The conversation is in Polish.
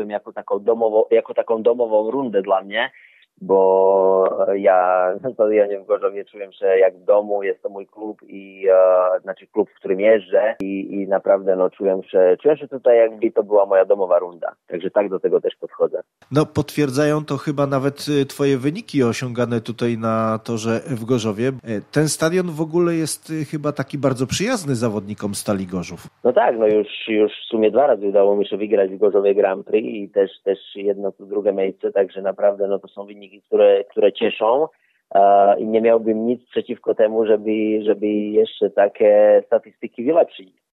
traktują jako taką, domowo, jako taką domową rundę dla mnie bo ja na stadionie w Gorzowie czułem się jak w domu, jest to mój klub i e, znaczy klub, w którym jeżdżę i, i naprawdę no, czułem, się, czułem się tutaj jakby to była moja domowa runda. Także tak do tego też podchodzę. No potwierdzają to chyba nawet y, twoje wyniki osiągane tutaj na torze w Gorzowie. E, ten stadion w ogóle jest y, chyba taki bardzo przyjazny zawodnikom Stali Gorzów. No tak, no już, już w sumie dwa razy udało mi się wygrać w Gorzowie Grand Prix i też, też jedno, drugie miejsce, także naprawdę no to są wyniki które, które cieszą i nie miałbym nic przeciwko temu, żeby, żeby jeszcze takie statystyki wylepszyć.